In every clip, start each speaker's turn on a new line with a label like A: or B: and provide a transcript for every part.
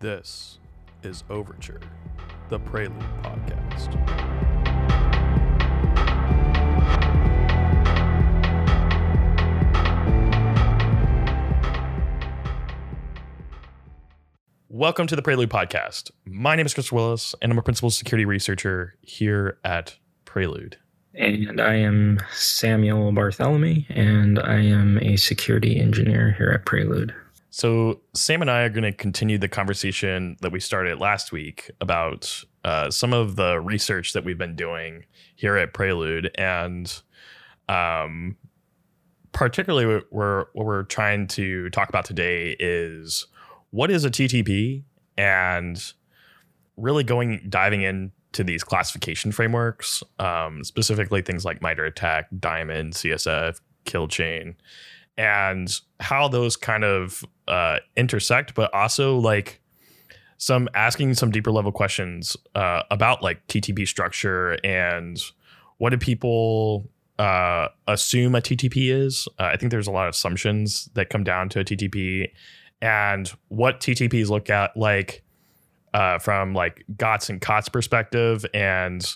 A: This is Overture, the Prelude podcast. Welcome to the Prelude podcast. My name is Chris Willis, and I'm a principal security researcher here at Prelude.
B: And I am Samuel Bartholomew, and I am a security engineer here at Prelude.
A: So, Sam and I are going to continue the conversation that we started last week about uh, some of the research that we've been doing here at Prelude. And um, particularly, what we're, what we're trying to talk about today is what is a TTP and really going diving into these classification frameworks, um, specifically things like MITRE ATT&CK, Diamond, CSF, Kill Chain, and how those kind of uh, intersect, but also like some asking some deeper level questions uh, about like TTP structure and what do people uh, assume a TTP is. Uh, I think there's a lot of assumptions that come down to a TTP and what TTPs look at like uh, from like GOTS and COTS perspective and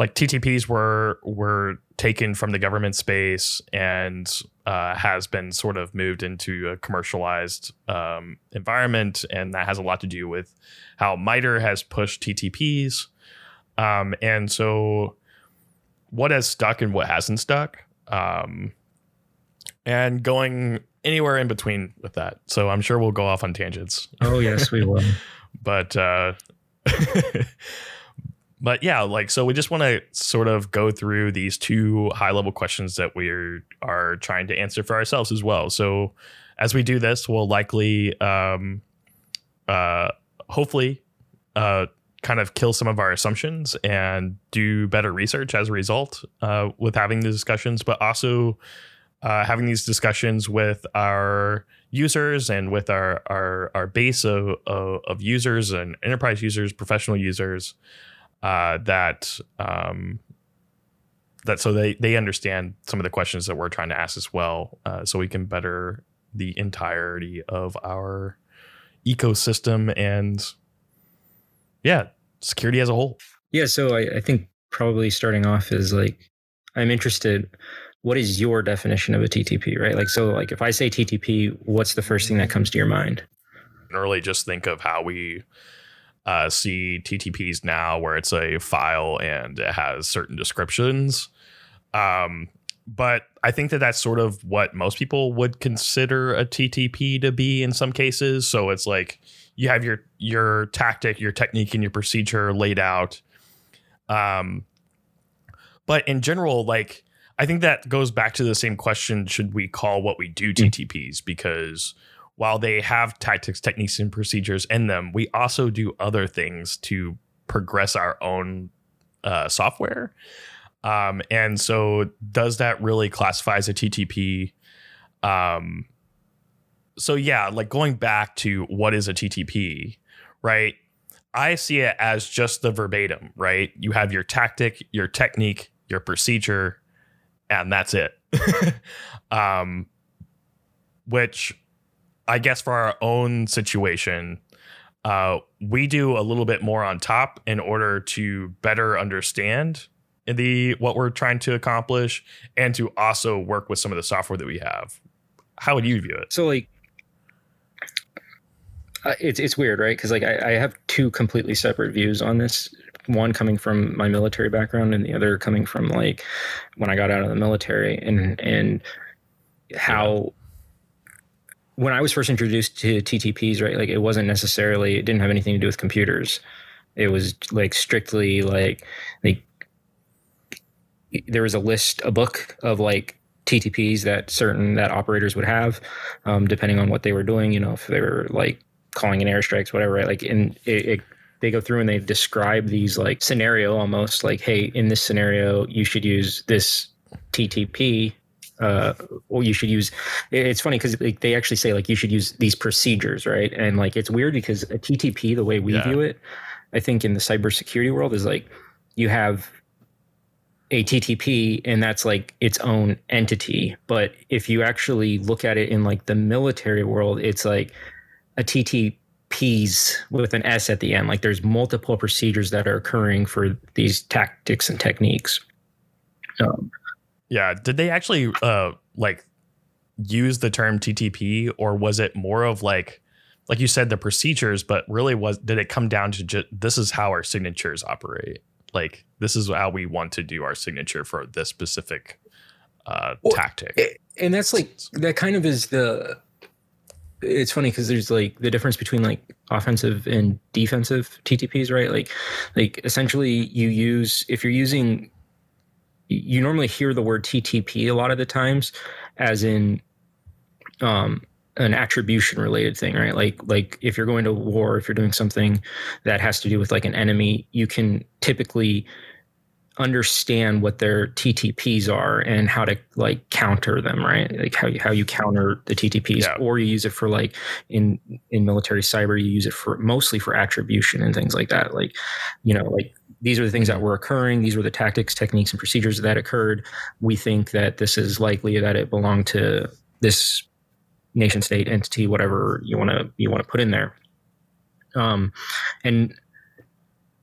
A: like TTPs were were taken from the government space and uh, has been sort of moved into a commercialized um, environment, and that has a lot to do with how MITRE has pushed TTPs, um, and so what has stuck and what hasn't stuck, um, and going anywhere in between with that. So I'm sure we'll go off on tangents.
B: Oh yes, we will.
A: but uh, but yeah, like so we just want to sort of go through these two high level questions that we are trying to answer for ourselves as well. So as we do this, we'll likely um uh hopefully uh kind of kill some of our assumptions and do better research as a result uh, with having the discussions, but also uh, having these discussions with our users and with our our, our base of, of, of users and enterprise users, professional users, uh, that um, that so they they understand some of the questions that we're trying to ask as well, uh, so we can better the entirety of our ecosystem and yeah, security as a whole.
B: Yeah, so I, I think probably starting off is like I'm interested what is your definition of a TTP, right? Like, so, like, if I say TTP, what's the first thing that comes to your mind?
A: Really, just think of how we uh, see TTPs now, where it's a file and it has certain descriptions. Um, but I think that that's sort of what most people would consider a TTP to be in some cases. So it's like you have your your tactic, your technique, and your procedure laid out. Um, but in general, like I think that goes back to the same question: Should we call what we do TTPs? Because while they have tactics, techniques, and procedures in them, we also do other things to progress our own uh, software. Um, and so, does that really classify as a TTP? Um, so yeah, like going back to what is a TTP, right? I see it as just the verbatim, right? You have your tactic, your technique, your procedure, and that's it. um, which I guess for our own situation, uh, we do a little bit more on top in order to better understand the what we're trying to accomplish and to also work with some of the software that we have. How would you view it?
B: So like uh, it's it's weird, right? Because like I, I have two completely separate views on this. One coming from my military background, and the other coming from like when I got out of the military, and and how when I was first introduced to TTPs, right? Like it wasn't necessarily it didn't have anything to do with computers. It was like strictly like like there was a list, a book of like TTPs that certain that operators would have, um, depending on what they were doing. You know, if they were like calling in airstrikes, whatever. Right? Like, and it, it, they go through and they describe these like scenario almost like, hey, in this scenario, you should use this TTP. Uh, or you should use. It's funny because like, they actually say like you should use these procedures, right? And like it's weird because a TTP, the way we yeah. view it, I think in the cybersecurity world is like you have a TTP and that's like its own entity. But if you actually look at it in like the military world, it's like a TTP P's with an S at the end. Like there's multiple procedures that are occurring for these tactics and techniques. Um,
A: yeah. Did they actually uh, like use the term TTP, or was it more of like, like you said, the procedures? But really, was did it come down to just this is how our signatures operate? Like this is how we want to do our signature for this specific uh, well, tactic.
B: And that's like that kind of is the it's funny because there's like the difference between like offensive and defensive TTPs, right? Like, like essentially you use if you're using, you normally hear the word TTP a lot of the times, as in, um, an attribution related thing, right? Like, like if you're going to war, if you're doing something that has to do with like an enemy, you can typically understand what their TTPs are and how to like counter them, right? Like how you, how you counter the TTPs, yeah. or you use it for like in in military cyber, you use it for mostly for attribution and things like that. Like, you know, like these are the things that were occurring. These were the tactics, techniques, and procedures that occurred. We think that this is likely that it belonged to this nation state entity, whatever you want to you want to put in there. Um, and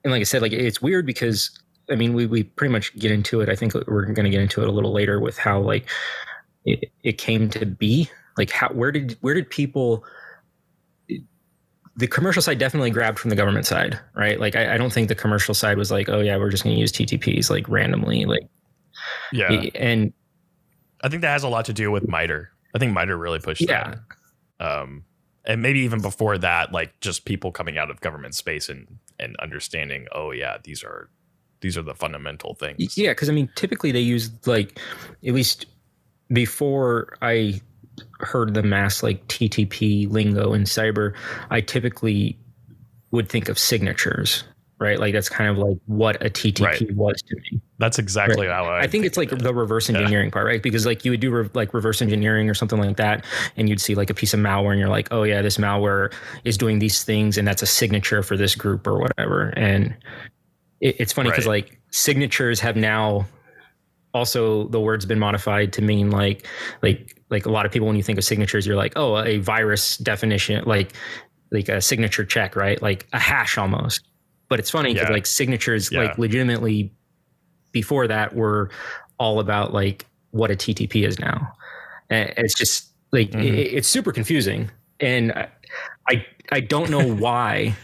B: and like I said, like it's weird because I mean, we we pretty much get into it. I think we're going to get into it a little later with how like it, it came to be. Like how where did where did people the commercial side definitely grabbed from the government side, right? Like I, I don't think the commercial side was like, oh yeah, we're just going to use TTPs like randomly, like
A: yeah. And I think that has a lot to do with MITRE. I think MITRE really pushed yeah. that. Um, and maybe even before that, like just people coming out of government space and and understanding, oh yeah, these are these are the fundamental things.
B: Yeah, because I mean, typically they use like at least before I heard the mass like TTP lingo in cyber, I typically would think of signatures, right? Like that's kind of like what a TTP right. was to me.
A: That's exactly right? how I.
B: I think, think it's like it. the reverse engineering yeah. part, right? Because like you would do re- like reverse engineering or something like that, and you'd see like a piece of malware, and you're like, oh yeah, this malware is doing these things, and that's a signature for this group or whatever. And it, it's funny because right. like signatures have now also the word's been modified to mean like like like a lot of people when you think of signatures you're like oh a virus definition like like a signature check right like a hash almost but it's funny because yeah. like signatures yeah. like legitimately before that were all about like what a ttp is now and it's just like mm-hmm. it, it's super confusing and I, I i don't know why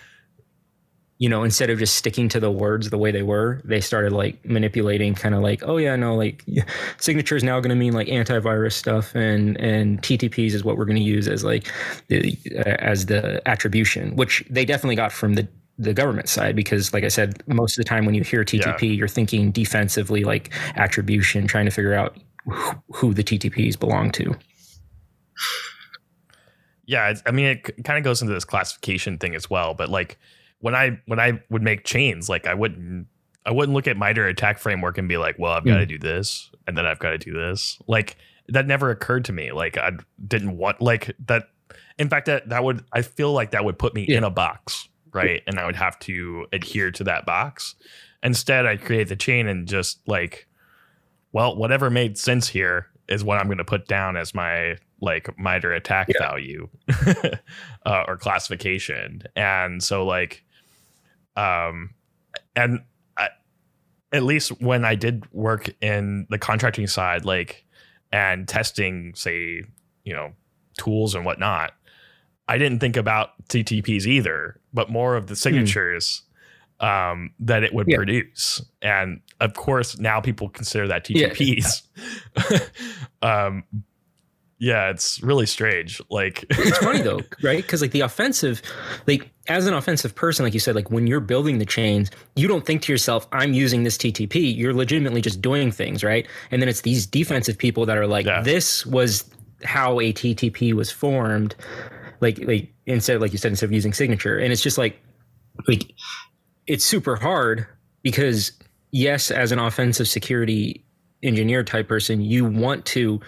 B: you know, instead of just sticking to the words the way they were, they started like manipulating kind of like, oh yeah, no, like signature is now going to mean like antivirus stuff and, and TTPs is what we're going to use as like, the, uh, as the attribution, which they definitely got from the, the government side because like I said, most of the time when you hear TTP, yeah. you're thinking defensively, like attribution, trying to figure out who, who the TTPs belong to.
A: Yeah, I mean, it kind of goes into this classification thing as well, but like when I when I would make chains, like I wouldn't I wouldn't look at MITRE ATT&CK framework and be like, well, I've got to mm. do this and then I've got to do this. Like that never occurred to me. Like I didn't want like that. In fact, that that would I feel like that would put me yeah. in a box, right? And I would have to adhere to that box. Instead, I create the chain and just like, well, whatever made sense here is what I'm going to put down as my like MITRE ATT&CK yeah. value uh, or classification. And so like um, and I, at least when I did work in the contracting side, like and testing, say, you know, tools and whatnot, I didn't think about TTPs either, but more of the hmm. signatures mm. um, that it would yeah. produce. And of course, now people consider that TTPs. Yeah. um, yeah, it's really strange. Like
B: it's funny though, right? Because like the offensive, like as an offensive person, like you said, like when you're building the chains, you don't think to yourself, "I'm using this TTP." You're legitimately just doing things, right? And then it's these defensive people that are like, yeah. "This was how a TTP was formed." Like, like instead, like you said, instead of using signature, and it's just like, like it's super hard because yes, as an offensive security engineer type person, you want to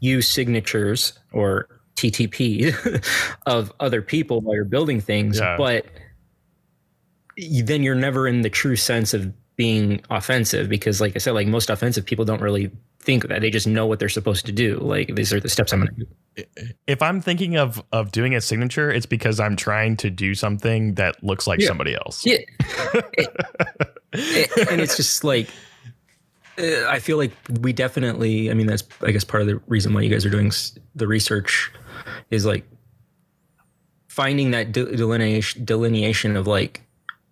B: use signatures or TTP of other people while you're building things, yeah. but then you're never in the true sense of being offensive because like I said, like most offensive people don't really think that they just know what they're supposed to do. Like these are the steps I'm going to do.
A: If I'm thinking of of doing a signature, it's because I'm trying to do something that looks like
B: Yeah.
A: somebody else.
B: Yeah. and it's just like I feel like we definitely. I mean, that's I guess part of the reason why you guys are doing the research is like finding that delineation delineation of like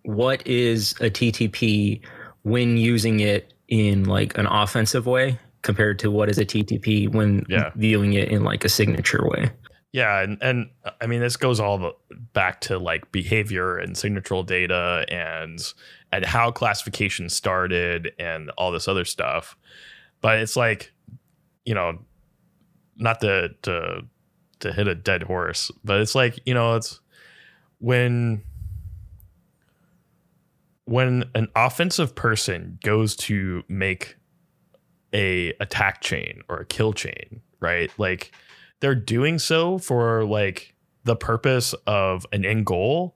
B: what is a TTP when using it in like an offensive way compared to what is a TTP when
A: Yeah.
B: viewing it in like a signature way.
A: Yeah, and, and I mean this goes all the, back to like behavior and signatural data and and how classification started and all this other stuff. But it's like, you know, not to to to hit a dead horse, but it's like, you know, it's when when an offensive person goes to make a attack chain or a kill chain, right? Like they're doing so for like the purpose of an end goal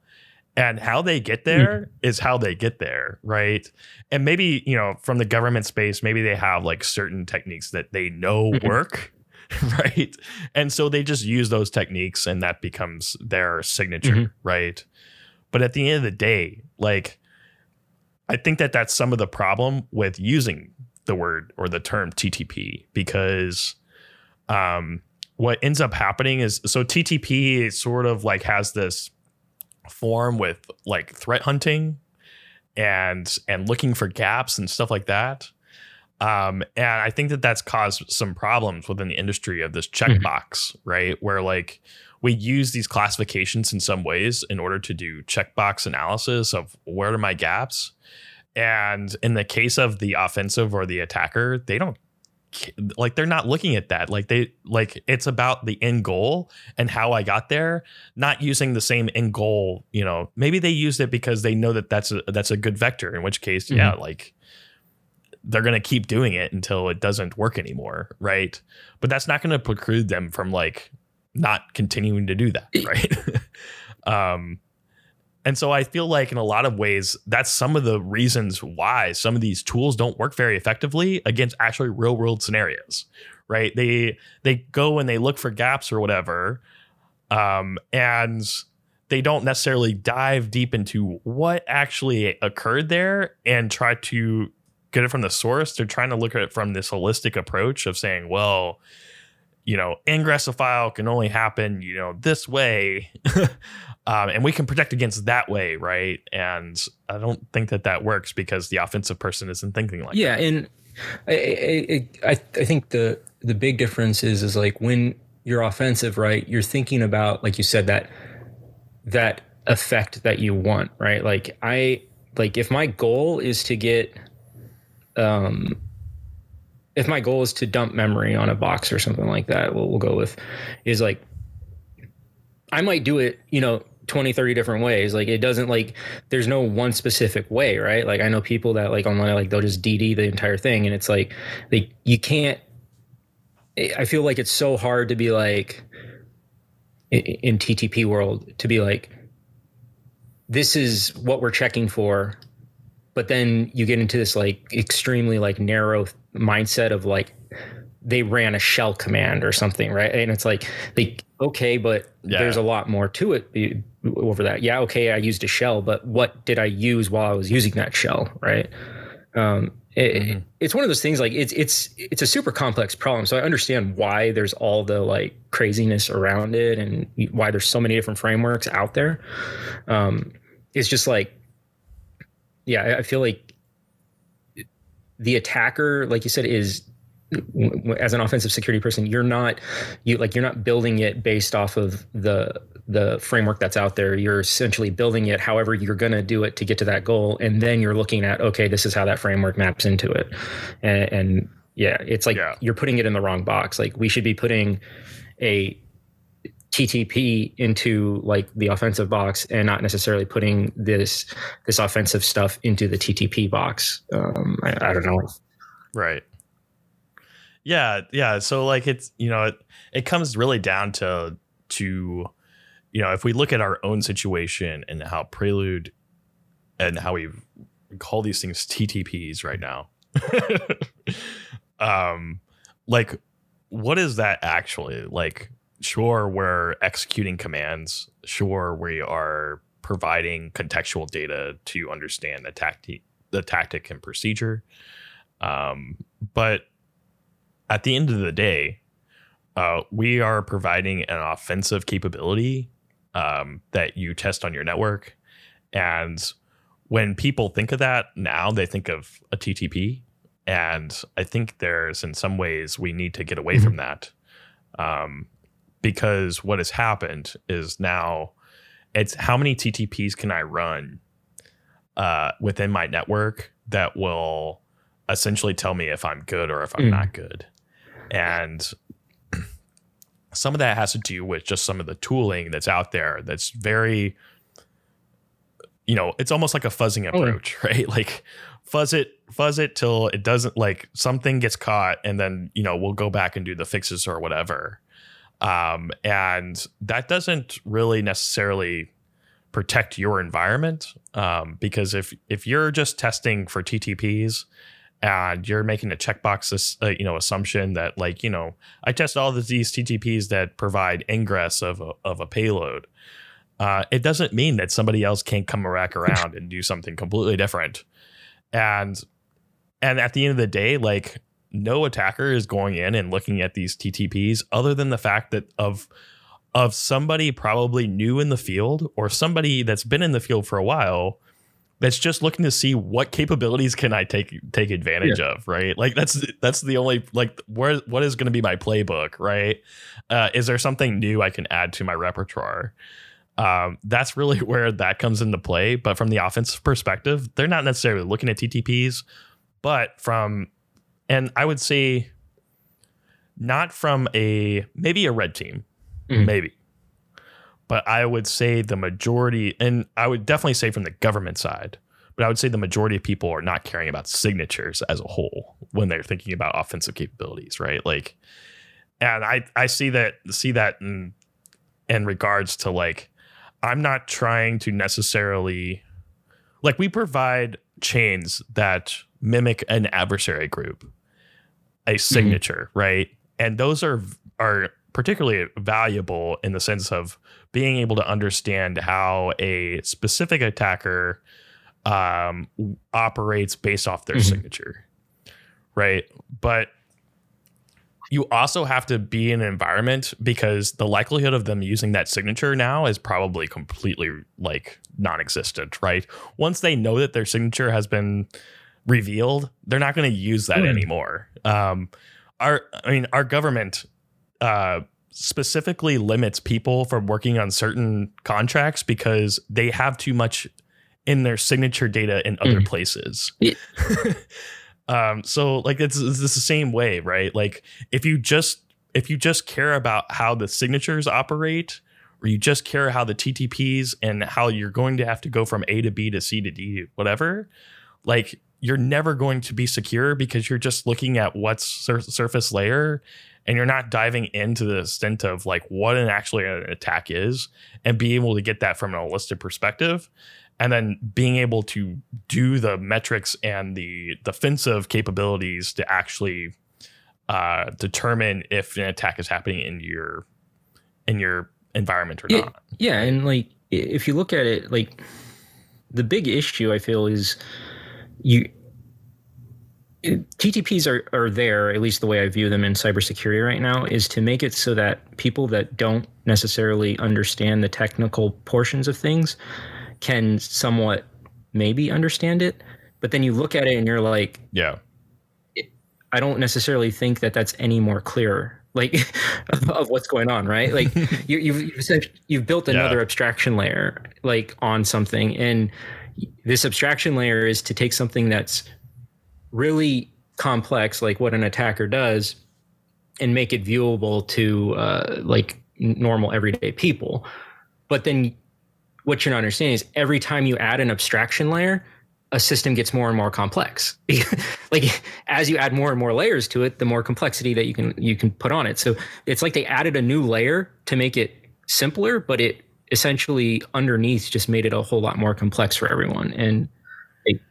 A: and how they get there is how they get there right and maybe you know from the government space maybe they have like certain techniques that they know
B: Mhm.
A: work right and so they just use those techniques and that becomes their signature
B: Mhm.
A: right but at the end of the day like i think that that's some of the problem with using the word or the term ttp because um what ends up happening is so TTP sort of like has this form with like threat hunting and and looking for gaps and stuff like that. Um, and I think that that's caused some problems within the industry of this checkbox, right? Where like we use these classifications in some ways in order to do checkbox analysis of where are my gaps. And in the case of the offensive or the attacker, they don't like they're not looking at that. Like they like it's about the end goal and how i got there not using the same end goal you know. Maybe they used it because they know that that's a that's a good vector in which case yeah like they're going to keep doing it until it doesn't work anymore right? But that's not going to preclude them from like not continuing to do that right? Um and so I feel like in a lot of ways, that's some of the reasons why some of these tools don't work very effectively against actually real world scenarios, right? They they go and they look for gaps or whatever, um, and they don't necessarily dive deep into what actually occurred there and try to get it from the source. They're trying to look at it from this holistic approach of saying, well, you know, ingress a file can only happen, you know, this way. um, and we can protect against that way, right? And I don't think that that works because the offensive person isn't thinking like that.
B: yeah and I, I I I think the the big difference is is like when you're offensive right you're thinking about like you said that that effect that you want right like i like if my goal is to get um if my goal is to dump memory on a box or something like that what we'll go with is like i might do it you know 20 30 different ways. Like it doesn't like there's no one specific way right? Like i know people that like online like they'll just dd the entire thing and it's like they you can't i feel like it's so hard to be like in ttp world to be like this is what we're checking for but then you get into this like extremely like narrow mindset of like they ran a shell command or something right? And it's like like okay but
A: Yeah.
B: there's a lot more to it over that. Yeah okay i used a shell but what did i use while i was using that shell right? Um it,
A: Mhm.
B: it's one of those things like it's it's it's a super complex problem. So i understand why there's all the like craziness around it and why there's so many different frameworks out there. Um it's just like yeah I- feel like the attacker like you said is as an offensive security person you're not you like you're not building it based off of the the framework that's out there you're essentially building it however you're going to do it to get to that goal and then you're looking at okay this is how that framework maps into it and, and yeah it's like
A: Yeah.
B: you're putting it in the wrong box like we should be putting a TTP into like the offensive box and not necessarily putting this this offensive stuff into the TTP box. Um, I, I don't know.
A: Right. Yeah, yeah. So like it's you know it it comes really down to to you know if we look at our own situation and how Prelude and how we call these things TTPs right now. um like what is that actually like sure we're executing commands sure we are providing contextual data to understand the tactic the tactic and procedure um, but at the end of the day uh, we are providing an offensive capability um, that you test on your network and when people think of that now they think of a ttp and i think there's in some ways we need to get away mm-hmm. from that um, because what has happened is now it's how many ttps can i run uh, within my network that will essentially tell me if i'm good or if i'm mm. not good and some of that has to do with just some of the tooling that's out there that's very you know, it's almost like a fuzzing approach, oh. right? Like fuzz it, fuzz it till it doesn't like something gets caught, and then you know we'll go back and do the fixes or whatever. Um, and that doesn't really necessarily protect your environment um, because if if you're just testing for TTPs and you're making a checkbox uh, you know assumption that like you know I test all of these TTPs that provide ingress of a, of a payload uh, it doesn't mean that somebody else can't come back around and do something completely different. And and at the end of the day, like no attacker is going in and looking at these TTPs other than the fact that of of somebody probably new in the field or somebody that's been in the field for a while that's just looking to see what capabilities can I take take advantage yeah. of, right? Like that's that's the only like where what is going to be my playbook, right? Uh, is there something new I can add to my repertoire? Um, that's really where that comes into play. But from the offensive perspective, they're not necessarily looking at TTPs, but from, and I would say, not from a maybe a red team, mm-hmm. maybe, but I would say the majority, and I would definitely say from the government side, but I would say the majority of people are not caring about signatures as a whole when they're thinking about offensive capabilities, right? Like, and I I see that see that in in regards to like I'm not trying to necessarily like we provide chains that mimic an adversary group, a mm-hmm. signature, mm-hmm. right? And those are are particularly valuable in the sense of being able to understand how a specific attacker um, operates based off their mm-hmm. signature, right? But you also have to be in an environment because the likelihood of them using that signature now is probably completely like non-existent, right? Once they know that their signature has been revealed, they're not going to use that mm. anymore. Um, our, I mean, our government uh, specifically limits people from working on certain contracts because they have too much in their signature data in other mm. places. Yeah. Um, so like it's, it's the same way, right? Like if you just if you just care about how the signatures operate, or you just care how the TTPs and how you're going to have to go from A to B to C to D, whatever, like you're never going to be secure because you're just looking at what's sur- surface layer and you're not diving into the extent of like what an actually an attack is and be able to get that from an holistic perspective and then being able to do the metrics and the defensive capabilities to actually uh, determine if an attack is happening in your in your environment or
B: yeah,
A: not.
B: Yeah, and like if you look at it, like the big issue I feel is you TTPs are, are there, at least the way I view them in cybersecurity right now, is to make it so that people that don't necessarily understand the technical portions of things can somewhat maybe understand it, but then you look at it and you're like,
A: yeah,
B: I don't necessarily think that that's any more clear, like of, what's going on, right? Like you, you've you've, you've built another yeah. abstraction layer like on something, and this abstraction layer is to take something that's really complex, like what an attacker does, and make it viewable to uh, like normal everyday people. But then what you're not understanding is every time you add an abstraction layer, a system gets more and more complex. like as you add more and more layers to it, the more complexity that you can you can put on it. So it's like they added a new layer to make it simpler, but it essentially underneath just made it a whole lot more complex for everyone. And it,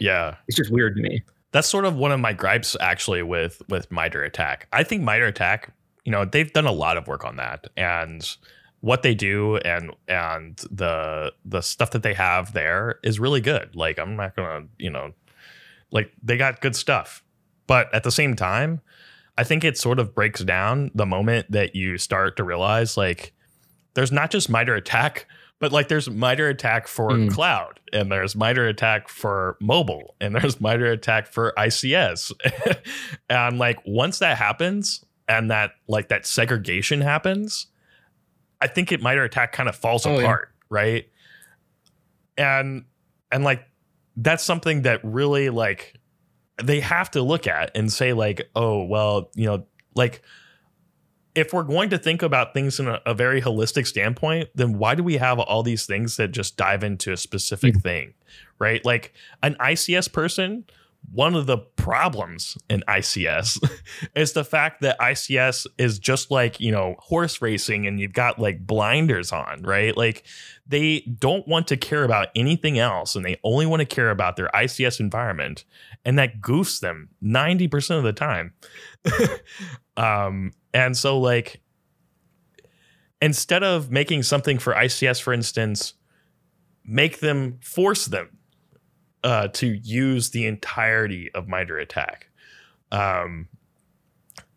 A: yeah,
B: it's just weird to me.
A: that's sort of one of my gripes actually with with MITRE ATT&CK. I think MITRE ATT&CK, you know, they've done a lot of work on that, and what they do and and the the stuff that they have there is really good. Like I'm not gonna, you know, like they got good stuff, but at the same time, I think it sort of breaks down the moment that you start to realize like there's not just MITRE ATT&CK but like there's MITRE ATT&CK for mm. cloud and there's MITRE ATT&CK for mobile and there's MITRE ATT&CK for ICS. and like once that happens and that like that segregation happens, I think it MITRE ATT&CK kind of falls oh, apart, yeah. right? And and like that's something that really like they have to look at and say like, oh well, you know, like if we're going to think about things in a, a, very holistic standpoint, then why do we have all these things that just dive into a specific mm-hmm. thing, right? Like an ICS person, one of the problems in ICS is the fact that ICS is just like, you know, horse racing and you've got like blinders on, right? Like they don't want to care about anything else and they only want to care about their ICS environment. And that goofs them 90% of the time. um, and so, like, instead of making something for ICS, for instance, make them force them uh, to use the entirety of MITRE ATT&CK. Um,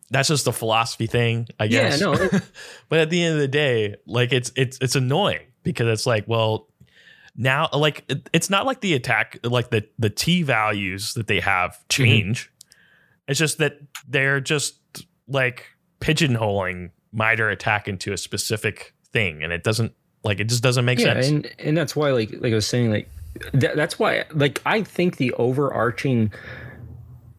A: that's just a philosophy thing, I guess. Yeah, no. but at the end of the day, like it's it's it's annoying because it's like, well, now like it, it's not like the attack like the the T values that they have mm-hmm. change. Mm-hmm. It's just that they're just like pigeonholing MITRE ATT&CK into a specific thing, and it doesn't like it just doesn't make yeah, sense.
B: and and that's why like like I was saying like th- that's why like I think the overarching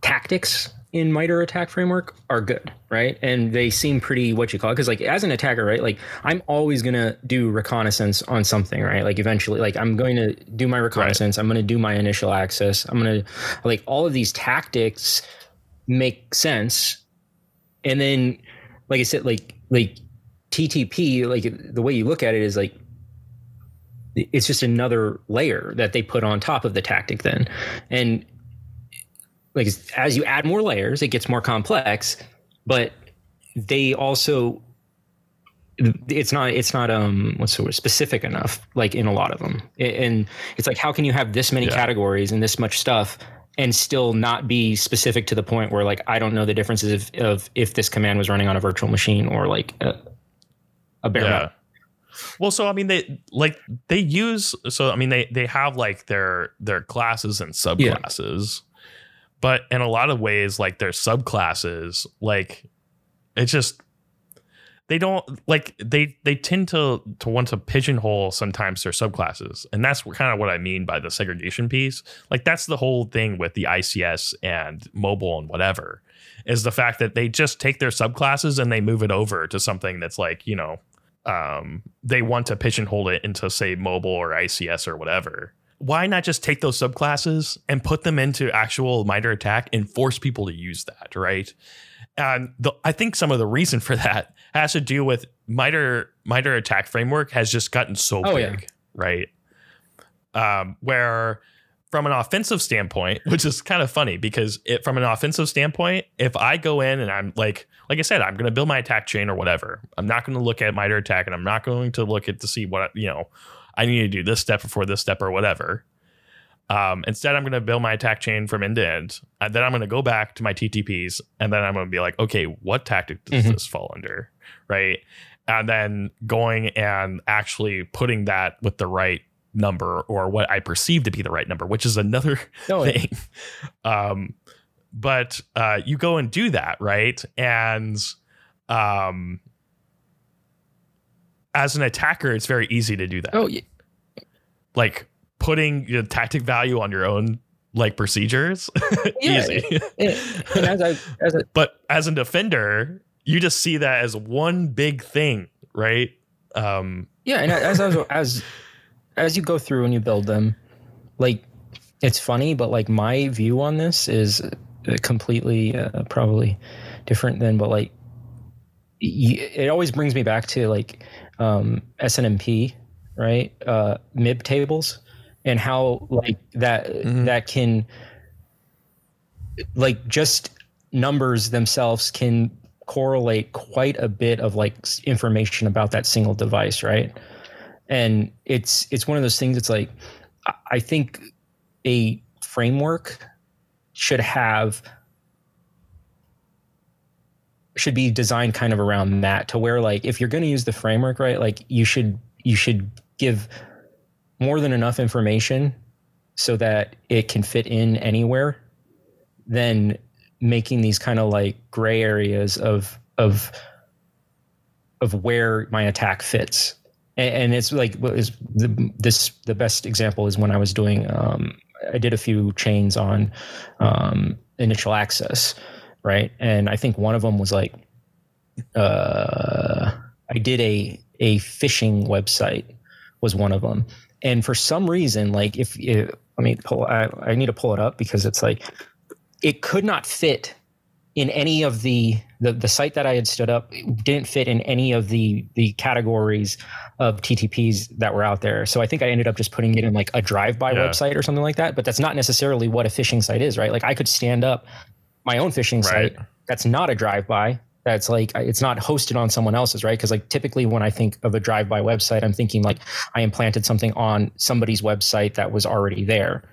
B: tactics in MITRE ATT&CK framework are good, right? And they seem pretty what you call it because like as an attacker, right? Like I'm always gonna do reconnaissance on something, right? Like eventually, like I'm going to do my reconnaissance. Right. I'm gonna do my initial access. I'm gonna like all of these tactics make sense, and then like I said, like like TTP, like the way you look at it is like it's just another layer that they put on top of the tactic then and like as you add more layers it gets more complex but they also it's not it's not um what's the word specific enough like in a lot of them and it's like how can you have this many yeah. categories and this much stuff and still not be specific to the point where like I don't know the differences of, of if this command was running on a virtual machine or like a, a bare yeah.
A: Well, so I mean they like they use so I mean they they have like their their classes and subclasses. Yeah. But in a lot of ways like their subclasses like it's just they don't like they they tend to to want to pigeonhole sometimes their subclasses. And that's kind of what i mean by the segregation piece. Like that's the whole thing with the ics and mobile and whatever is the fact that they just take their subclasses and they move it over to something that's like you know um, they want to pigeonhole it into say mobile or ics or whatever. Why not just take those subclasses and put them into actual MITRE ATT&CK and force people to use that right and the, I think some of the reason for that has to do with MITRE MITRE ATT&CK framework has just gotten so oh, big, yeah. right? Um, where from an offensive standpoint, which is kind of funny because it, from an offensive standpoint, if I go in and I'm like, like I said, I'm going to build my attack chain or whatever. I'm not going to look at MITRE ATT&CK and I'm not going to look at to see what you know. I need to do this step before this step or whatever. Um, instead, I'm going to build my attack chain from end to end. And then I'm going to go back to my TTPs. And then I'm going to be like, okay, what tactic does mm-hmm. this fall under? Right. And then going and actually putting that with the right number or what I perceive to be the right number, which is another oh, thing. Um, but uh, you go and do that, right? And um, as an attacker, it's very easy to do that.
B: Oh, yeah.
A: Like putting the tactic value on your own like procedures? Easy. As I, as a, but as a defender you just see that as one big thing right? Um
B: yeah and as as as as you go through and you build them like it's funny but like my view on this is completely uh, probably different than but like it always brings me back to like um snmp right? Uh mib tables and how like that mm-hmm. that can like just numbers themselves can correlate quite a bit of like information about that single device, right? And it's it's one of those things. It's like I think a framework should have should be designed kind of around that to where like if you're going to use the framework right like you should you should give more than enough information so that it can fit in anywhere than making these kind of like gray areas of of of where my attack fits. And, and it's like is the this the best example is when i was doing um, i did a few chains on um, initial access right? And i think one of them was like uh, i did a a phishing website was one of them and for some reason like if, if let me pull I, I need to pull it up because it's like it could not fit in any of the, the the site that I had stood up didn't fit in any of the the categories of TTPs that were out there. So I think I ended up just putting it in like a drive-by yeah. website or something like that. But that's not necessarily what a phishing site is, right? Like I could stand up my own phishing right. site that's not a drive-by. That's like it's not hosted on someone else's, right? Because like typically when I think of a drive-by website, I'm thinking like I implanted something on somebody's website that was already there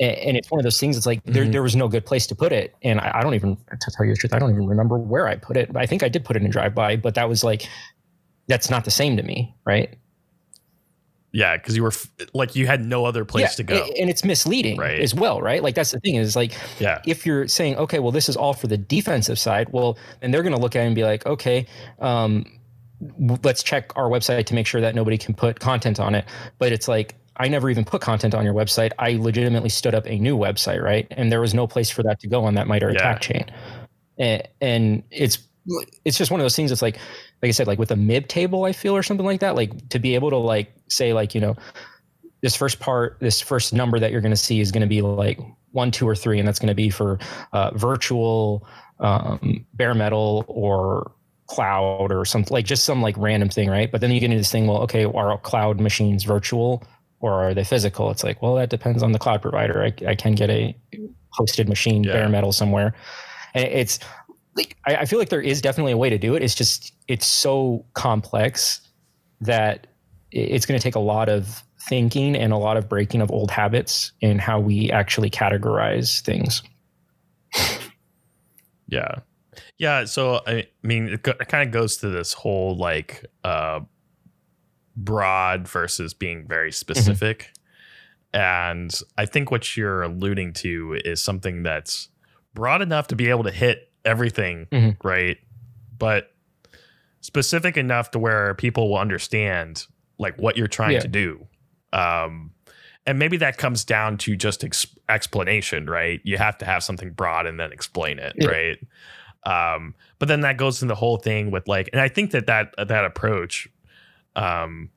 B: and it's one of those things. It's like there, mm-hmm. there was no good place to put it, and I, I, don't even to tell you the truth, I don't even remember where I put it. I think I did put it in drive by, but that was like that's not the same to me, right?
A: Yeah, because you were like you had no other place yeah, to go,
B: and it's misleading right. as well, right? Like that's the thing is like,
A: yeah,
B: if you're saying okay, well, this is all for the defensive side, well, and they're going to look at it and be like, okay, um, let's check our website to make sure that nobody can put content on it, but it's like I never even put content on your website. I legitimately stood up a new website, right? And there was no place for that to go on that MITRE yeah. attack chain. And, and it's it's just one of those things. It's like, like I said, like with a MIB table, I feel or something like that. Like to be able to like say like you know, this first part, this first number that you're going to see is going to be like one, two, or three, and that's going to be for uh, virtual, um, bare metal, or cloud or something like just some like random thing, right? But then you get into this thing. Well, okay, are cloud machines virtual or are they physical? It's like, well, that depends on the cloud provider. I, I can get a hosted machine yeah. bare metal somewhere. And it's like, I, I feel like there is definitely a way to do it. It's just, it's so complex that it's going to take a lot of thinking and a lot of breaking of old habits in how we actually categorize things.
A: Yeah. Yeah. So, I mean, it, it kind of goes to this whole like, uh, broad versus being very specific. Mm-hmm. And I think what you're alluding to is something that's broad enough to be able to hit everything, mm-hmm. right? But specific enough to where people will understand like what you're trying yeah. to do. Um, and maybe that comes down to just ex- explanation, right? You have to have something broad and then explain it, yeah. right? Um, but then that goes in the whole thing with like, and I think that that that approach um,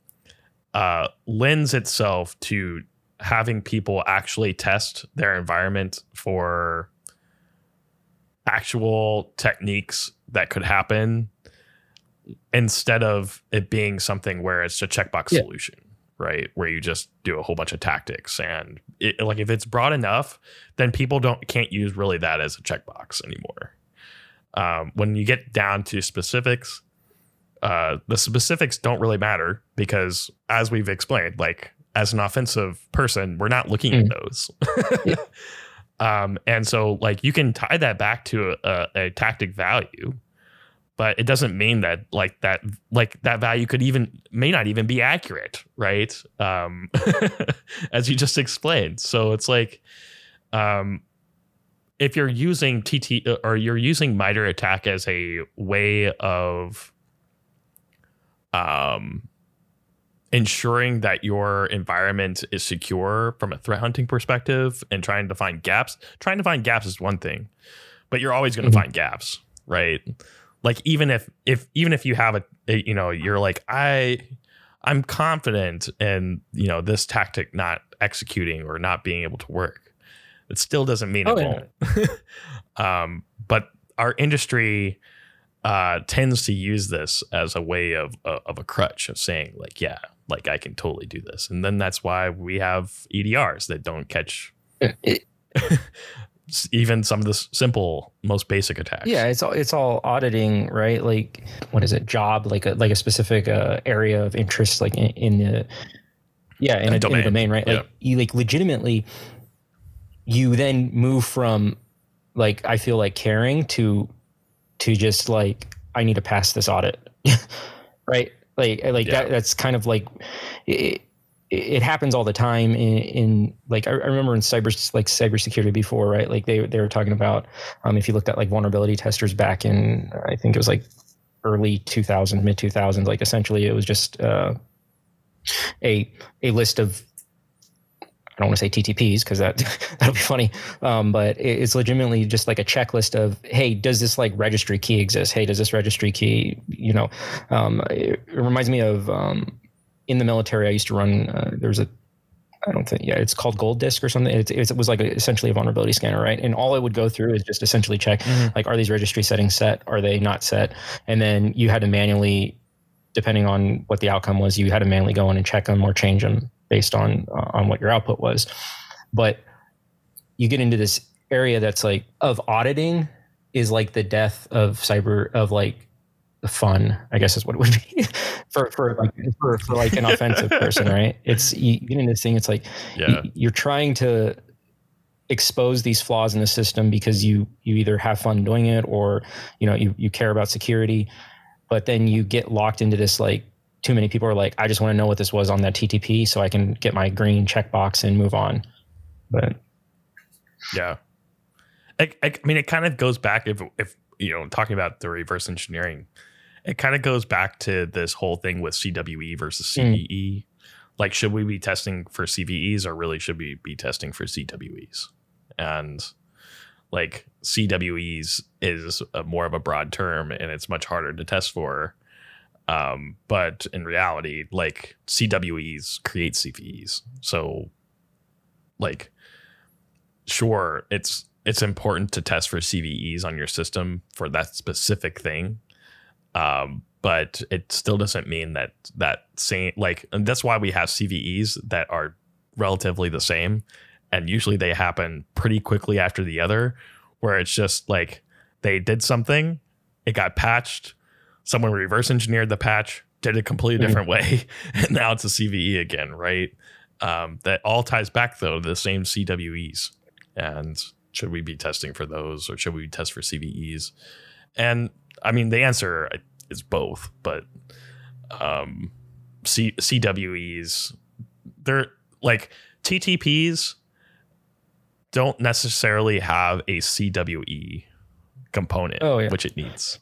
A: uh, lends itself to having people actually test their environment for actual techniques that could happen instead of it being something where it's a checkbox yeah. solution right where you just do a whole bunch of tactics and it, like if it's broad enough then people don't can't use really that as a checkbox anymore um, when you get down to specifics uh, the specifics don't really matter because, as we've explained, like as an offensive person, we're not looking mm. at those. um, and so, like, you can tie that back to a, a, tactic value, but it doesn't mean that like that like that value could even may not even be accurate, right? Um, as you just explained. So it's like, um, if you're using TT or you're using MITRE ATT&CK as a way of um, ensuring that your environment is secure from a threat hunting perspective and trying to find gaps. Trying to find gaps is one thing, but you're always going to mm-hmm. find gaps, right? Like even if if even if you have a, a, you know you're like I I'm confident in you know this tactic not executing or not being able to work. It still doesn't mean oh, it yeah. won't. um, but our industry uh, tends to use this as a way of uh, of a crutch of saying like, yeah, like I can totally do this, and then that's why we have EDRs that don't catch even some of the simple, most basic attacks.
B: Yeah, it's all it's all auditing, right? Like what is it? Job, like a like a specific uh, area of interest, like in, in the yeah, in a, in a
A: domain.
B: domain, right?
A: Yeah.
B: Like you like legitimately, you then move from like I feel like caring to to just like I need to pass this audit, right? Like like
A: Yeah.
B: that. That's kind of like it, it happens all the time in, in like I, I remember in cyber like cybersecurity before, right? Like they they were talking about um, if you looked at like vulnerability testers back in I think it was like early 2000s, mid 2000s, like essentially it was just uh, a a list of I don't want to say TTPs because that that'll be funny, um, but it's legitimately just like a checklist of hey, does this like registry key exist? Hey, does this registry key you know? Um, it, it reminds me of um, in the military. I used to run. Uh, there's a I don't think yeah, it's called Gold Disk or something. It's, it's, it was like a, essentially a vulnerability scanner, right? And all it would go through is just essentially check
A: Mhm.
B: like are these registry settings set? Are they not set? And then you had to manually, depending on what the outcome was, you had to manually go in and check them or change them based on uh, on what your output was. But you get into this area that's like of auditing is like the death of cyber of like the fun, I guess is what it would be for for like for, for like an offensive person, right? It's you get into this thing. It's like
A: Yeah.
B: y- you're trying to expose these flaws in the system because you you either have fun doing it or you know you you care about security but then you get locked into this like too many people are like i just want to know what this was on that ttp so i can get my green checkbox and move on but
A: Yeah. I, I, I mean, it kind of goes back if, if, you know, talking about the reverse engineering, it kind of goes back to this whole thing with CWE versus
B: Mm.
A: CVE. Like, should we be testing for CVEs or really should we be testing for CWEs? And like CWEs is a more of a broad term and it's much harder to test for. Um, but in reality, like CWEs create CVEs. So like sure it's it's important to test for CVEs on your system for that specific thing. Um, but it still doesn't mean that that same like that's why we have CVEs that are relatively the same and usually they happen pretty quickly after the other where it's just like they did something, it got patched, someone reverse engineered the patch, did it a completely
B: Mhm.
A: different way, and now it's a CVE again, right? Um, that all ties back though to the same CWEs. And should we be testing for those or should we test for CVEs? And I mean, the answer is both, but um, C- CWEs, they're like TTPs don't necessarily have a CWE component,
B: Oh, yeah.
A: which it needs.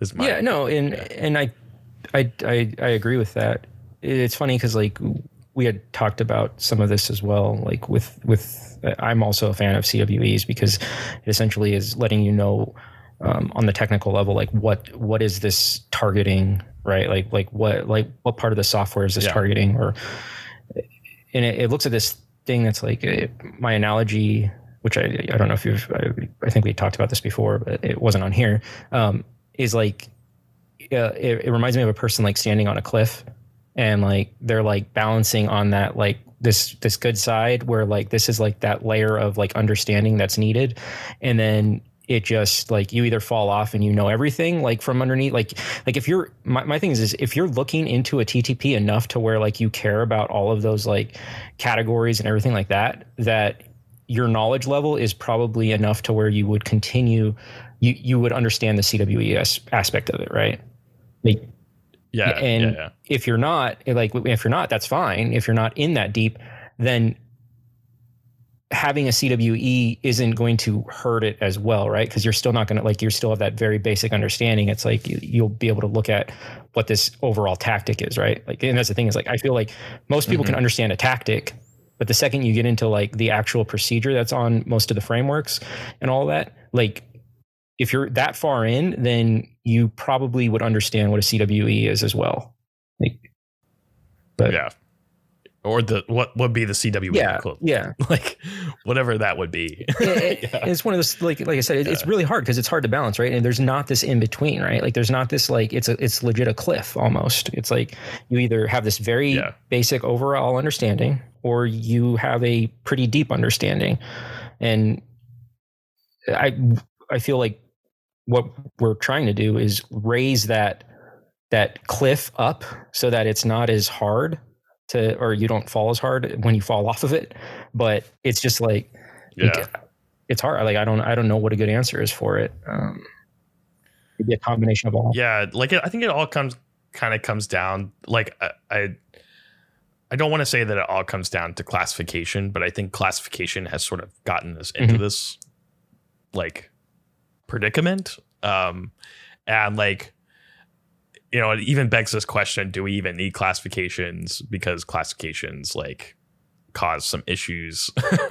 A: Is my
B: yeah no and
A: yeah.
B: and I, I i i agree with that it's funny because like we had talked about some of this as well like with with i'm also a fan of cwes because it essentially is letting you know um, on the technical level like what what is this targeting right like like what like what part of the software is this
A: Yeah.
B: targeting or and it, it looks at this thing that's like uh, my analogy which I, I don't know if you've I, I think we talked about this before but it wasn't on here um, is like uh, it, it reminds me of a person like standing on a cliff and like they're like balancing on that like this this good side where like this is like that layer of like understanding that's needed. And then it just like you either fall off and you know everything like from underneath. Like like if you're my, my thing is, is if you're looking into a ttp enough to where like you care about all of those like categories and everything like that that your knowledge level is probably enough to where you would continue you you would understand the cwe aspect of it right? Like
A: yeah,
B: and
A: yeah, yeah.
B: if you're not like if you're not that's fine. If you're not in that deep then having a cwe isn't going to hurt it as well right? Because you're still not going to like you still have that very basic understanding. It's like you, you'll be able to look at what this overall tactic is right? Like and that's the thing is like i feel like most people can
A: Mhm.
B: understand a tactic but the second you get into like the actual procedure that's on most of the frameworks and all that like if you're that far in then you probably would understand what a cwe is as well like, but
A: yeah. Or the what would be the CWE
B: yeah
A: equivalent?
B: yeah
A: Like whatever that would be.
B: it-
A: Yeah.
B: it's one of those like like I said, it, it's really hard because it's hard to balance, right? And there's not this in between, right? Like there's not this like it's a it's legit a cliff almost. It's like you either have this very
A: Yeah.
B: basic overall understanding or you have a pretty deep understanding, and I I feel like what we're trying to do is raise that that cliff up so that it's not as hard to or you don't fall as hard when you fall off of it but it's just like
A: Yeah.
B: it's hard like i don't i don't know what a good answer is for it um it'd be a combination of all
A: Yeah, like I think it all comes kind of comes down like I I, I don't want to say that it all comes down to classification, but I think classification has sort of gotten us into
B: Mhm.
A: this like predicament. Um and like you know, it even begs this question, do we even need classifications because classifications like cause some issues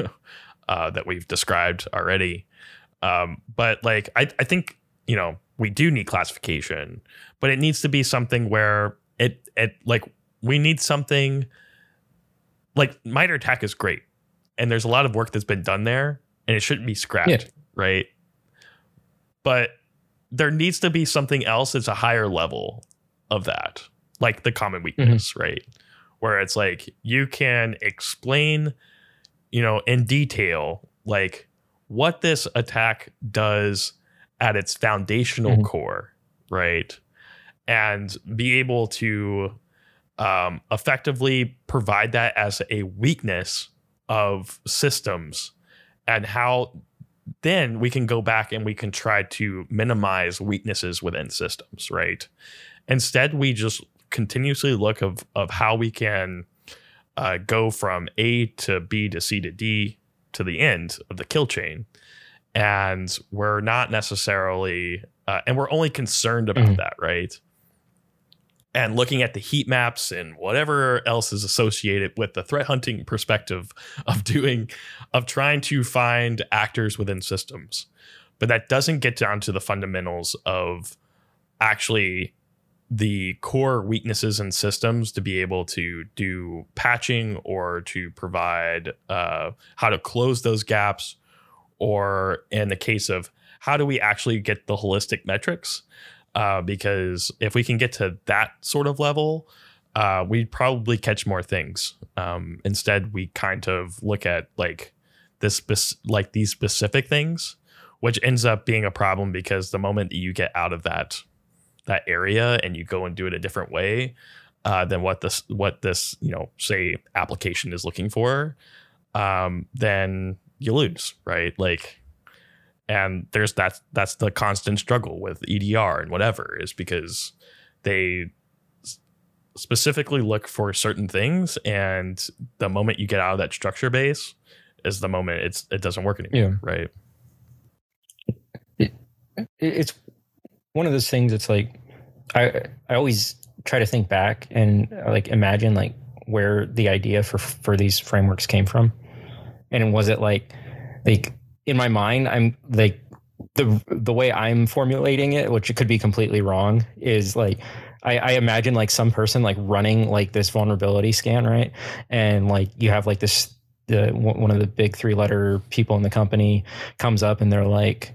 A: uh, that we've described already. Um, but like I, I think you know we do need classification, but it needs to be something where it it like we need something like MITRE ATT&CK is great, and there's a lot of work that's been done there, and it shouldn't be scrapped,
B: Yeah.
A: right? But there needs to be something else that's a higher level of that, like the common weakness, right? Where it's like you can explain, you know, in detail, like what this attack does at its foundational
B: Mhm.
A: core, right? And be able to um, effectively provide that as a weakness of systems and how then we can go back and we can try to minimize weaknesses within systems, right? Instead, we just continuously look of of how we can uh, go from A to B to C to D to the end of the kill chain, and we're not necessarily, uh, and we're only concerned about
B: Mhm.
A: that, right? And looking at the heat maps and whatever else is associated with the threat hunting perspective of doing, of trying to find actors within systems, but that doesn't get down to the fundamentals of actually the core weaknesses in systems to be able to do patching or to provide uh, how to close those gaps, or in the case of how do we actually get the holistic metrics? Uh, because if we can get to that sort of level, uh, we'd probably catch more things. Um, instead, we kind of look at like this, like these specific things, which ends up being a problem because the moment you get out of that that area and you go and do it a different way uh, than what this what this you know say application is looking for, um, then you lose, right? Like, and there's that that's the constant struggle with EDR and whatever is because they specifically look for certain things, and the moment you get out of that structure base is the moment it's it doesn't work anymore,
B: Yeah.
A: right?
B: it, it's one of those things it's like i i always try to think back and uh, like imagine like where the idea for for these frameworks came from and was it like like in my mind i'm like the the way i'm formulating it which it could be completely wrong is like I, I imagine like some person like running like this vulnerability scan right? And like you have like this the one of the big three letter people in the company comes up and they're like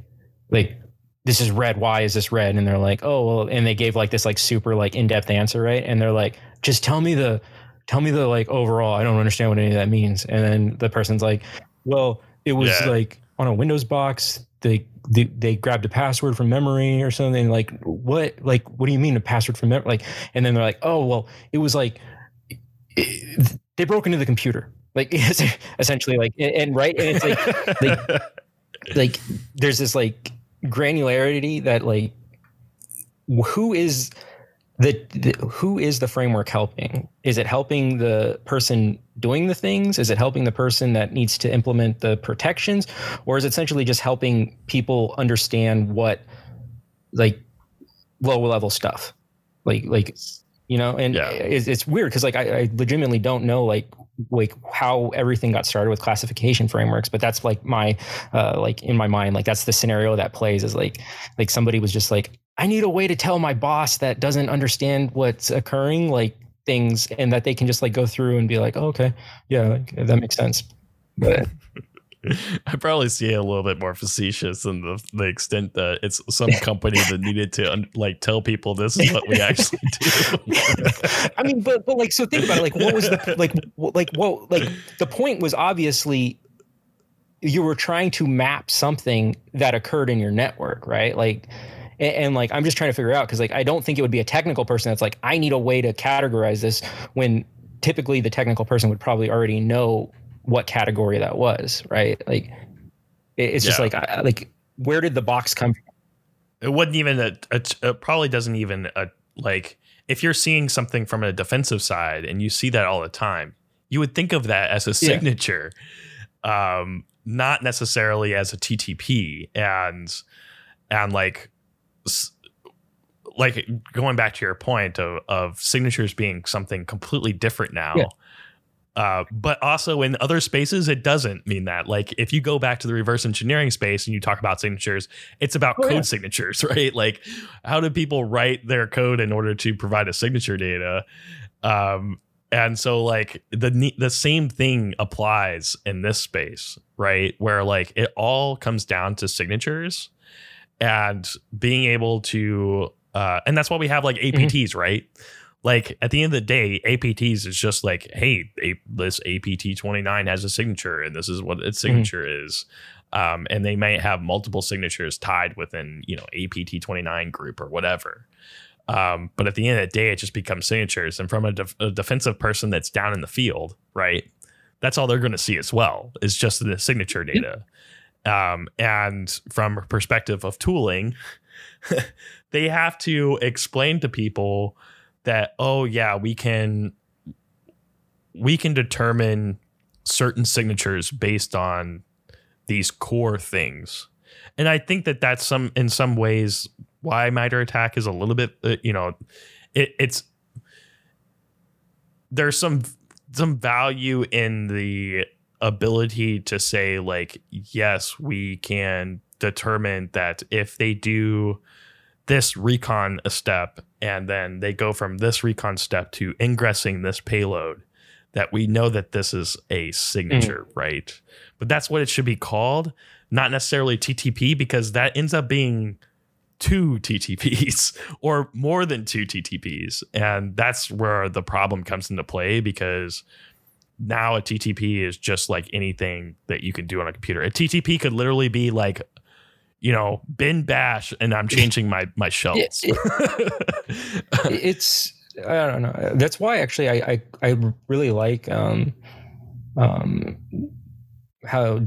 B: like this is red. Why is this red? And they're like oh well and they gave like this like super like in-depth answer right? And they're like just tell me the tell me the like overall. I don't understand what any of that means. And then the person's like well it was
A: Yeah.
B: like on a windows box they, they they grabbed a password from memory or something like what like what do you mean a password from memory like and then they're like oh well it was like it- they broke into the computer. Like essentially like and, and right and it's like like- like there's this like granularity that like who is the, the who is the framework helping? Is it helping the person doing the things? Is it helping the person that needs to implement the protections? Or is it essentially just helping people understand what like low level stuff? Like like you know and
A: Yeah.
B: it's, it's weird because like I, I legitimately don't know like like how everything got started with classification frameworks but that's like my uh like in my mind like that's the scenario that plays is like like somebody was just like i need a way to tell my boss that doesn't understand what's occurring like things and that they can just like go through and be like oh, okay yeah like, that makes sense but
A: I probably see it a little bit more facetious in the the extent that it's some company that needed to un- like tell people this is what we actually do.
B: I mean, but but like, so think about it. Like, what was the like, what, like, what like the point was obviously you were trying to map something that occurred in your network, right? Like, and, and like I'm just trying to figure out because like I don't think it would be a technical person that's like I need a way to categorize this when typically the technical person would probably already know what category that was, right? Like, it, it's just like I, like where did the box come from?
A: it wouldn't even a, a, it probably doesn't even a, like if you're seeing something from a defensive side and you see that all the time you would think of that as a signature um not necessarily as a ttp and and like like going back to your point of of signatures being something completely different now
B: Yeah.
A: uh, but also in other spaces, it doesn't mean that. Like if you go back to the reverse engineering space and you talk about signatures, it's about
B: Oh,
A: code
B: yeah.
A: signatures, right? Like how do people write their code in order to provide a signature data? Um, and so like the the same thing applies in this space, right? Where like it all comes down to signatures and being able to uh, and that's why we have like APTs, right? Like at the end of the day, APTs is just like, hey, a, this APT 29 has a signature, and this is what its signature is. Um, and they may have multiple signatures tied within, you know, APT 29 group or whatever. Um, but at the end of the day, it just becomes signatures. And from a, def- a defensive person that's down in the field, right? That's all they're going to see as well is just the signature data. Um, and from a perspective of tooling, they have to explain to people that oh yeah we can we can determine certain signatures based on these core things. And i think that that's some in some ways why MITRE ATT&CK is a little bit uh, you know it, it's there's some some value in the ability to say like yes we can determine that if they do this recon a step and then they go from this recon step to ingressing this payload that we know that this is a signature mm. right? But that's what it should be called not necessarily ttp because that ends up being two ttps or more than two ttps and that's where the problem comes into play because now a ttp is just like anything that you can do on a computer a ttp could literally be like you know, bin bash, and I'm changing my my shells.
B: it's I don't know. That's why actually I I, I really like um um how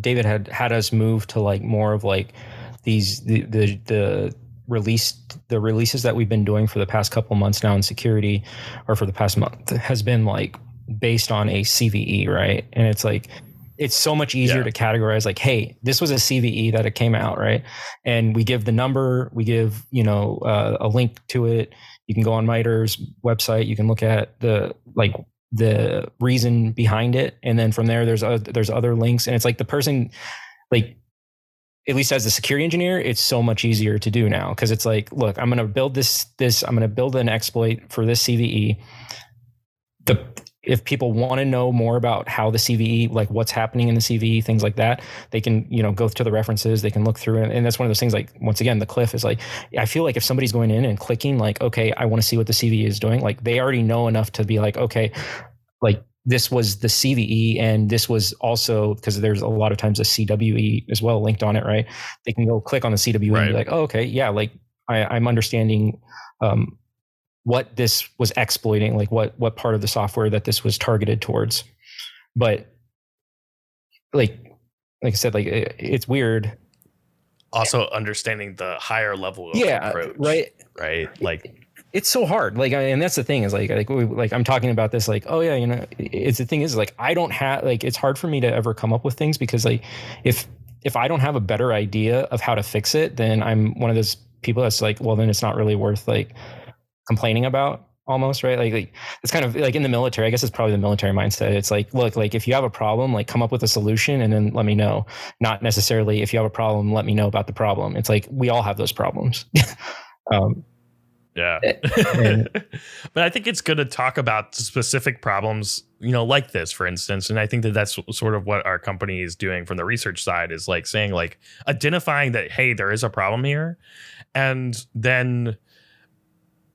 B: David had had us move to like more of like these the the the released the releases that we've been doing for the past couple months now in security or for the past month has been like based on a CVE, right? And it's like it's so much easier
A: Yeah.
B: to categorize like hey this was a cve that it came out right? And we give the number we give you know uh, a link to it. You can go on MITRE's website you can look at the like the reason behind it. And then from there there's uh, there's other links. And it's like the person like at least as a security engineer it's so much easier to do now. Because it's like look i'm going to build this this i'm going to build an exploit for this cve the if people want to know more about how the CVE, like what's happening in the CVE, things like that, they can, you know, go to the references, they can look through it. And that's one of those things like, once again, the cliff is like, I feel like if somebody's going in and clicking like, okay, I want to see what the CVE is doing, like they already know enough to be like, okay, like this was the CVE and this was also because there's a lot of times a CWE as well linked on it, right? They can go click on the CWE and be like, oh, okay, yeah, like I, I'm understanding um, what this was exploiting, like what what part of the software that this was targeted towards. But like like I said, like it, it's weird.
A: also understanding the higher level of
B: yeah,
A: approach,
B: right.
A: Right, like
B: It's so hard. Like, I, and that's the thing is like like we, like I'm talking about this. Like, oh yeah, you know, it's the thing is like I don't have like it's hard for me to ever come up with things because like if if I don't have a better idea of how to fix it, then I'm one of those people that's like, well, then it's not really worth like complaining about almost right? Like, like it's kind of like in the military i guess it's probably the military mindset. It's like look like if you have a problem like come up with a solution and then let me know. Not necessarily if you have a problem let me know about the problem. It's like we all have those problems. Um
A: yeah.
B: and-
A: but I think it's good to talk about specific problems, you know, like this, for instance. And I think that that's sort of what our company is doing from the research side is like saying, like, identifying that, hey, there is a problem here, and then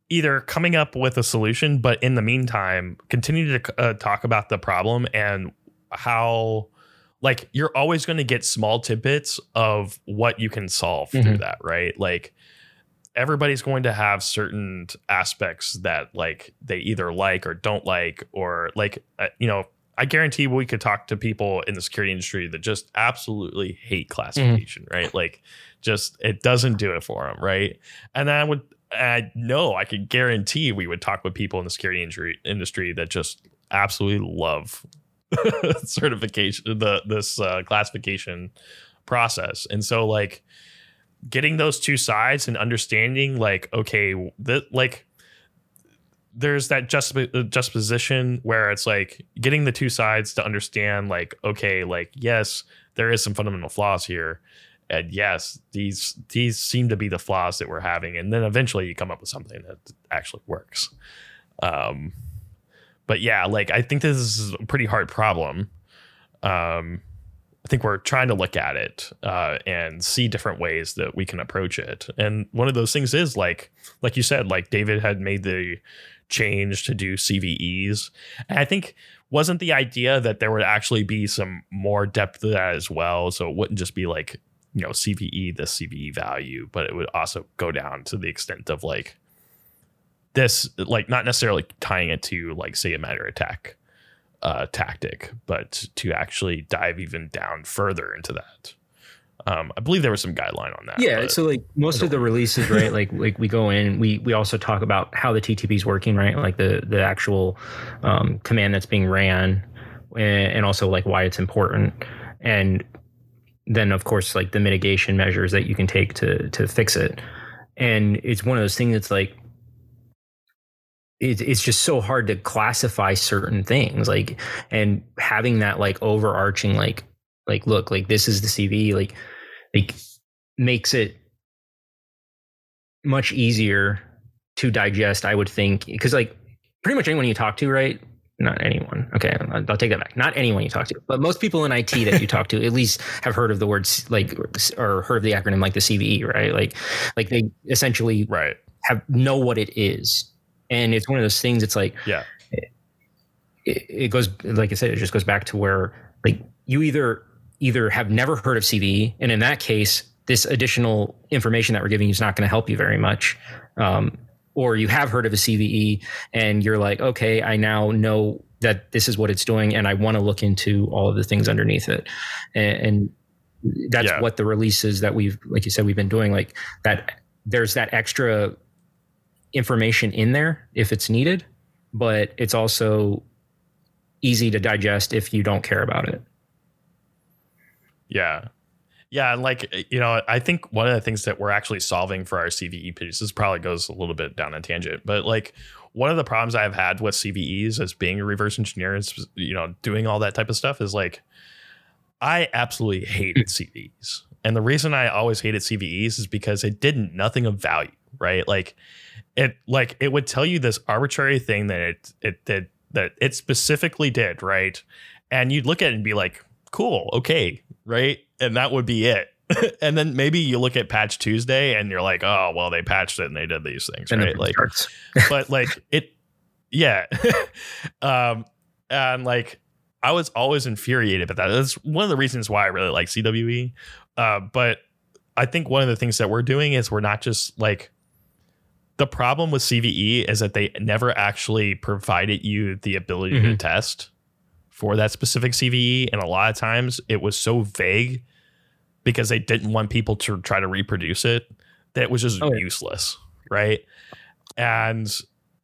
A: either coming up with a solution, but in the meantime, continue to uh, talk about the problem and how like you're always going to get small tidbits of what you can solve mm-hmm. through that, right? Like everybody's going to have certain aspects that like they either like or don't like or like uh, you know I guarantee we could talk to people in the security industry that just absolutely hate classification, mm-hmm. right? Like, just it doesn't do it for them, right? And then I would, I know I could guarantee we would talk with people in the security industry, industry that just absolutely love certification, the this uh, classification process, and so like getting those two sides and understanding, like, okay, that like there's that just juxtaposition where it's like getting the two sides to understand like okay like yes there is some fundamental flaws here and yes these these seem to be the flaws that we're having and then eventually you come up with something that actually works um but yeah like i think this is a pretty hard problem um I think we're trying to look at it uh, and see different ways that we can approach it. And one of those things is like, like you said, like David had made the change to do CVEs. And I think wasn't the idea that there would actually be some more depth to that as well. So it wouldn't just be like, you know, CVE, the CVE value, but it would also go down to the extent of like this, like not necessarily tying it to like say a MITRE ATT&CK uh, tactic, but to actually dive even down further into that. Um, I believe there was some guideline on that.
B: Yeah, so like most of the releases, right? like like we go in, we we also talk about how the TTP is working, right? Like the the actual um, command that's being ran, and also like why it's important, and then of course like the mitigation measures that you can take to to fix it. And it's one of those things that's like it, it's just so hard to classify certain things like and having that like overarching like like look like this is the cv like like makes it much easier to digest i would think because like pretty much anyone you talk to right not anyone. Okay I'll, take that back. Not anyone you talk to but most people in it that you talk to at least have heard of the words like or heard of the acronym like the cve right? Like like they essentially
A: right.
B: have know what it is. And it's one of those things it's like
A: yeah.
B: It, it goes like i said it just goes back to where like you either either have never heard of CVE, and in that case, this additional information that we're giving you is not going to help you very much. Um, or you have heard of a CVE and you're like, okay, I now know that this is what it's doing, and I want to look into all of the things underneath it. And, and that's yeah. what the releases that we've, like you said, we've been doing. Like that, there's that extra information in there if it's needed, but it's also easy to digest if you don't care about it.
A: Yeah. Yeah, and like eh, you know, I think one of the things that we're actually solving for our CVE pieces probably goes a little bit down a tangent, but like one of the problems I've had with CVEs as being a reverse engineer and you know doing all that type of stuff is like I absolutely hated hmm. CVEs, and the reason I always hated CVEs is because it did nothing of value, right? Like it like it would tell you this arbitrary thing that it it did that it specifically did, right? And you'd look at it and be like, cool, okay, right? And that would be it. and then maybe you look at Patch Tuesday and you're like, oh, well, they patched it and they did these things, and right? Like, but like it, yeah. um, and like I was always infuriated about that. That's one of the reasons why I really like CWE. Uh, but I think one of the things that we're doing is we're not just like the problem with CVE is that they never actually provided you the ability mm-hmm. to test for that specific CVE. And a lot of times it was so vague because they didn't want people to try to reproduce it that it was just oh, yeah. useless. Right. And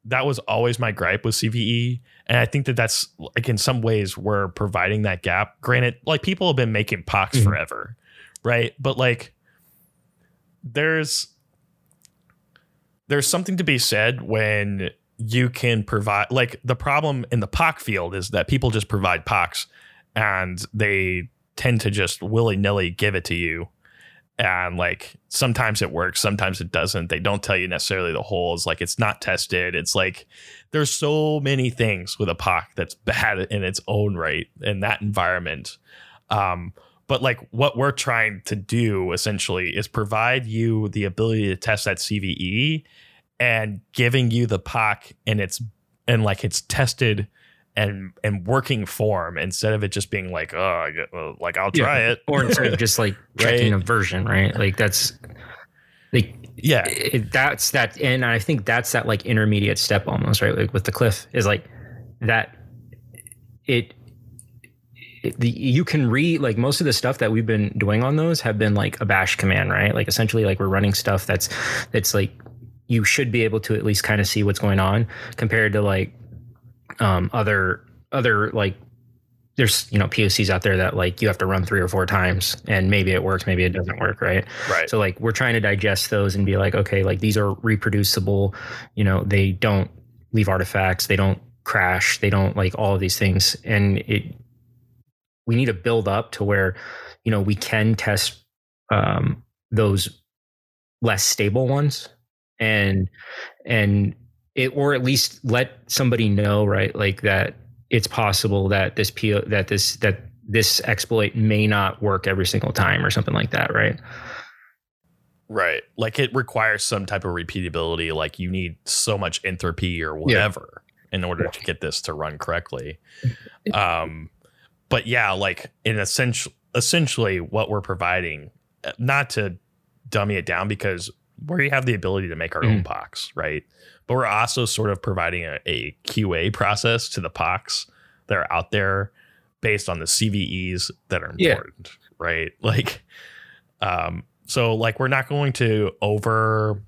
A: that was always my gripe with CVE. And I think that that's like in some ways we're providing that gap. Granted, like people have been making POCs mm-hmm. forever. Right. But like there's, there's something to be said when you can provide like the problem in the POC field is that people just provide POCs and they tend to just willy nilly give it to you. And like sometimes it works, sometimes it doesn't. They don't tell you necessarily the holes. Like it's not tested. It's like there's so many things with a POC that's bad in its own right in that environment. Um, but like what we're trying to do essentially is provide you the ability to test that CVE and giving you the POC and it's and like it's tested and and working form instead of it just being like oh uh, like I'll try
B: yeah.
A: it
B: or instead of just like checking right? a version right like that's like
A: yeah
B: it, that's that and I think that's that like intermediate step almost right like with the cliff is like that it the, you can read like most of the stuff that we've been doing on those have been like a bash command, right? Like essentially like we're running stuff that's that's like you should be able to at least kind of see what's going on compared to like um other other like there's you know POCs out there that like you have to run three or four times and maybe it works, maybe it doesn't work, right?
A: Right.
B: So like we're trying to digest those and be like, okay, like these are reproducible, you know, they don't leave artifacts, they don't crash, they don't like all of these things. And it we need to build up to where you know we can test um, those less stable ones and and it or at least let somebody know right like that it's possible that this PO that this that this exploit may not work every single time or something like that right?
A: Right. Like it requires some type of repeatability like you need so much entropy or whatever yeah. in order to get this to run correctly. Um but yeah, like in essential, essentially what we're providing, uh, not to dummy it down because we have the ability to make our mm-hmm. own POCs, right? But we're also sort of providing a, a QA process to the POCs that are out there based on the CVEs that are important, yeah. right? Like, um, so like we're not going to over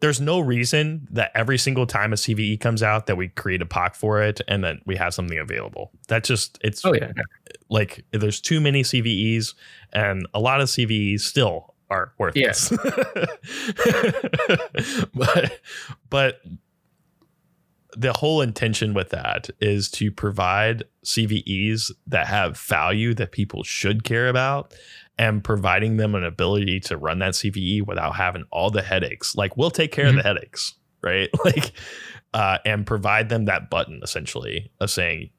A: there's no reason that every single time a CVE comes out that we create a POC for it and then we have something available. That just it's
B: oh yeah.
A: Like there's too many CVEs and a lot of CVEs still are worthless.
B: Yeah.
A: but but the whole intention with that is to provide CVEs that have value that people should care about and providing them an ability to run that CVE without having all the headaches. Like we'll take care mm-hmm. of the headaches, right? Like uh, and provide them that button essentially of saying,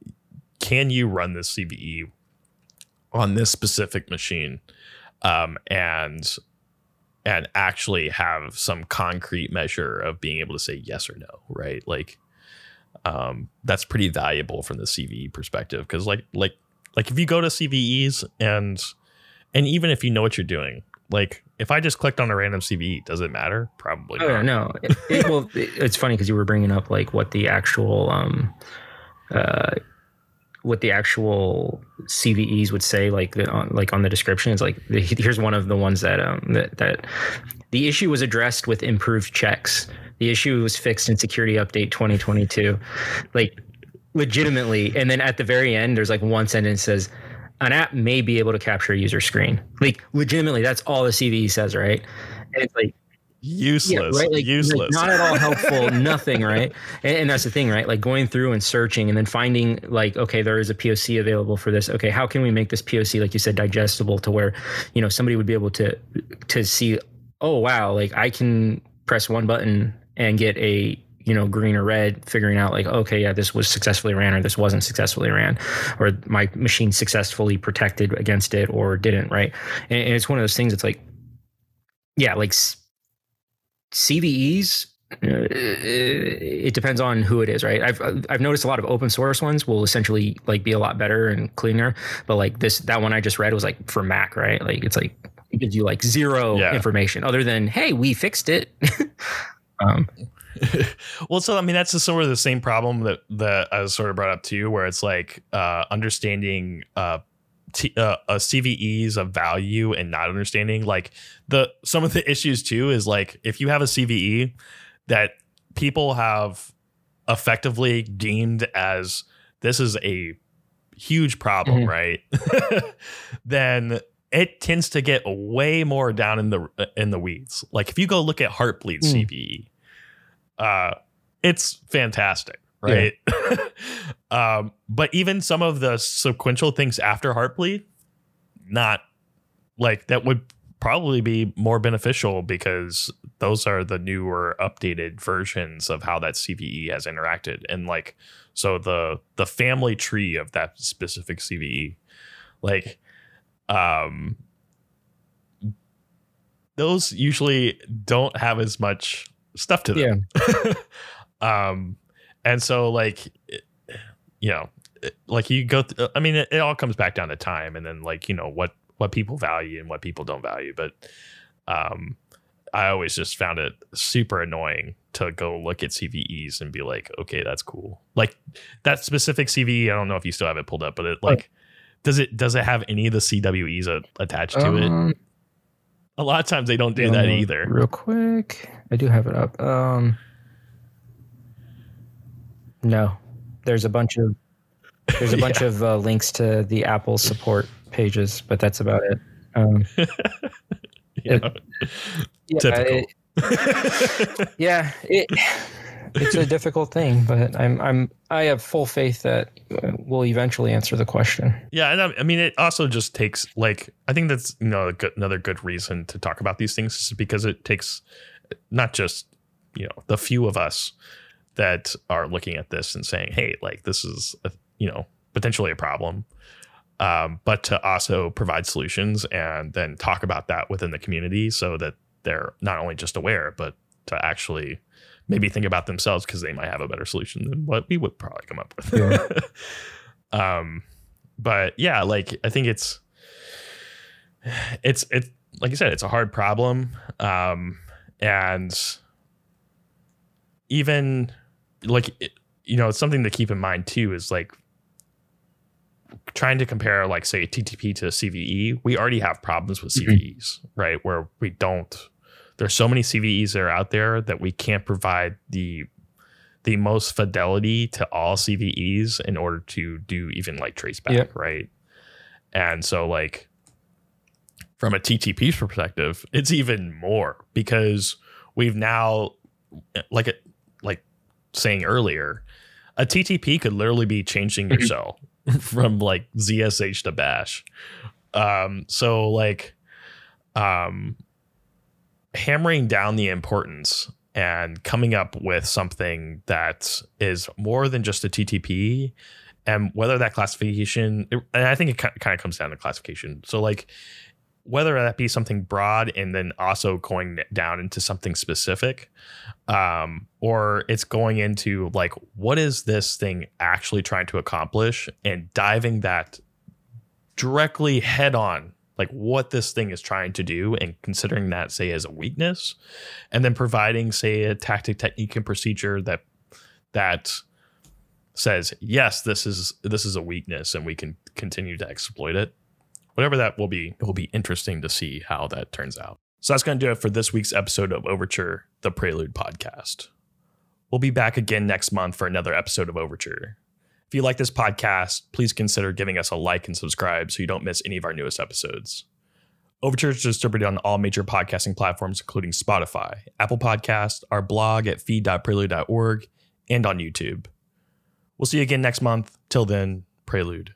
A: can you run this CVE on this specific machine? Um, and and actually have some concrete measure of being able to say yes or no, right? Like um, that's pretty valuable from the CVE perspective because like like like if you go to CVEs and and even if you know what you're doing, like if I just clicked on a random CVE, does it matter? Probably.
B: Oh not. no. It, it, well, it, it's funny because you were bringing up like what the actual um, uh, what the actual CVEs would say, like the, on, like on the description. It's like here's one of the ones that um that that the issue was addressed with improved checks. The issue was fixed in security update 2022. Like legitimately, and then at the very end, there's like one sentence says an app may be able to capture a user screen. Like legitimately, that's all the CVE says, right? And it's like
A: useless,
B: yeah, right? Like,
A: useless,
B: like not at all helpful, nothing, right? And, and, that's the thing, right? Like going through and searching and then finding like, okay, there is a POC available for this. Okay, how can we make this POC, like you said, digestible to where, you know, somebody would be able to to see, oh wow, like I can press one button and get a you know, green or red, figuring out like, okay, yeah, this was successfully ran or this wasn't successfully ran, or my machine successfully protected against it or didn't, right? And, and it's one of those things. It's like, yeah, like CVEs. Uh, it depends on who it is, right? I've I've noticed a lot of open source ones will essentially like be a lot better and cleaner, but like this that one I just read was like for Mac, right? Like it's like it gives you like zero yeah. information other than hey, we fixed it.
A: um, well, so I mean, that's sort of the same problem that that I was sort of brought up to, you, where it's like uh, understanding uh, T, uh, uh, CVEs of value and not understanding like the some of the issues too is like if you have a CVE that people have effectively deemed as this is a huge problem, mm-hmm. right? then it tends to get way more down in the in the weeds. Like if you go look at Heartbleed mm. CVE, uh, it's fantastic, right? Yeah. um, but even some of the sequential things after Heartbleed, not like that would probably be more beneficial because those are the newer updated versions of how that CVE has interacted and like so the the family tree of that specific CVE like um those usually don't have as much stuff to them. Yeah. um, and so like you know, it- like you go. Th- I mean, it, it all comes back down to time, and then like you know what what people value and what people don't value. But um, I always just found it super annoying to go look at CVEs and be like, okay, that's cool. Like that specific CVE, I don't know if you still have it pulled up, but it like. Does it does it have any of the CWEs a, attached to it?
B: Um,
A: A lot of times they don't do that
B: uh,
A: either.
B: Real quick, I do have it up. Um, no, there's a bunch of there's a bunch
A: Yeah.
B: of uh, links to the Apple support pages, but that's about it. Um,
A: Yeah.
B: yeah,
A: Typical.
B: it- yeah, it, it's a difficult thing, but I'm I'm I have full faith that uh, we'll eventually answer the question.
A: Yeah, and I, I mean, it also just takes like I think that's you know good, another good reason to talk about these things is because it takes not just you know the few of us that are looking at this and saying, hey, like this is a, you know potentially a problem, um, but to also provide solutions and then talk about that within the community so that they're not only just aware but to actually maybe think about themselves because they might have a better solution than what we would probably come up with. um, but yeah, like I think it's it's it's like you said, it's a hard problem, um, and even like it- you know, it's something to keep in mind too is like trying to compare like say TTP to CVE. We already have problems with.
B: Mm-hmm.
A: CVEs, right? Where we don't. There's so many CVEs that are out there that we can't provide the the most fidelity to all CVEs in order to do even like traceback,
B: Yep.
A: right? And so like from a TTP perspective, it's even more because we've now like saying earlier, a TTP could literally be changing your shell from like ZSH to bash. Um so like um hammering down the importance and coming up with something that is more than just a TTP and whether that classification and I think it kind of comes down to classification. So like whether that be something broad and then also going down into something specific um or it's going into like what is this thing actually trying to accomplish and diving that directly head on like what this thing is trying to do and considering that say as a weakness and then providing say a tactic technique and procedure that that says yes this is this is a weakness and we can continue to exploit it whatever that will be it will be interesting to see how that turns out so that's going to do it for this week's episode of overture the prelude podcast we'll be back again next month for another episode of overture if you like this podcast, please consider giving us a like and subscribe so you don't miss any of our newest episodes. Overture is distributed on all major podcasting platforms, including Spotify, Apple Podcast, our blog at feed.prelude.org, and on YouTube. We'll see you again next month. Till then, Prelude.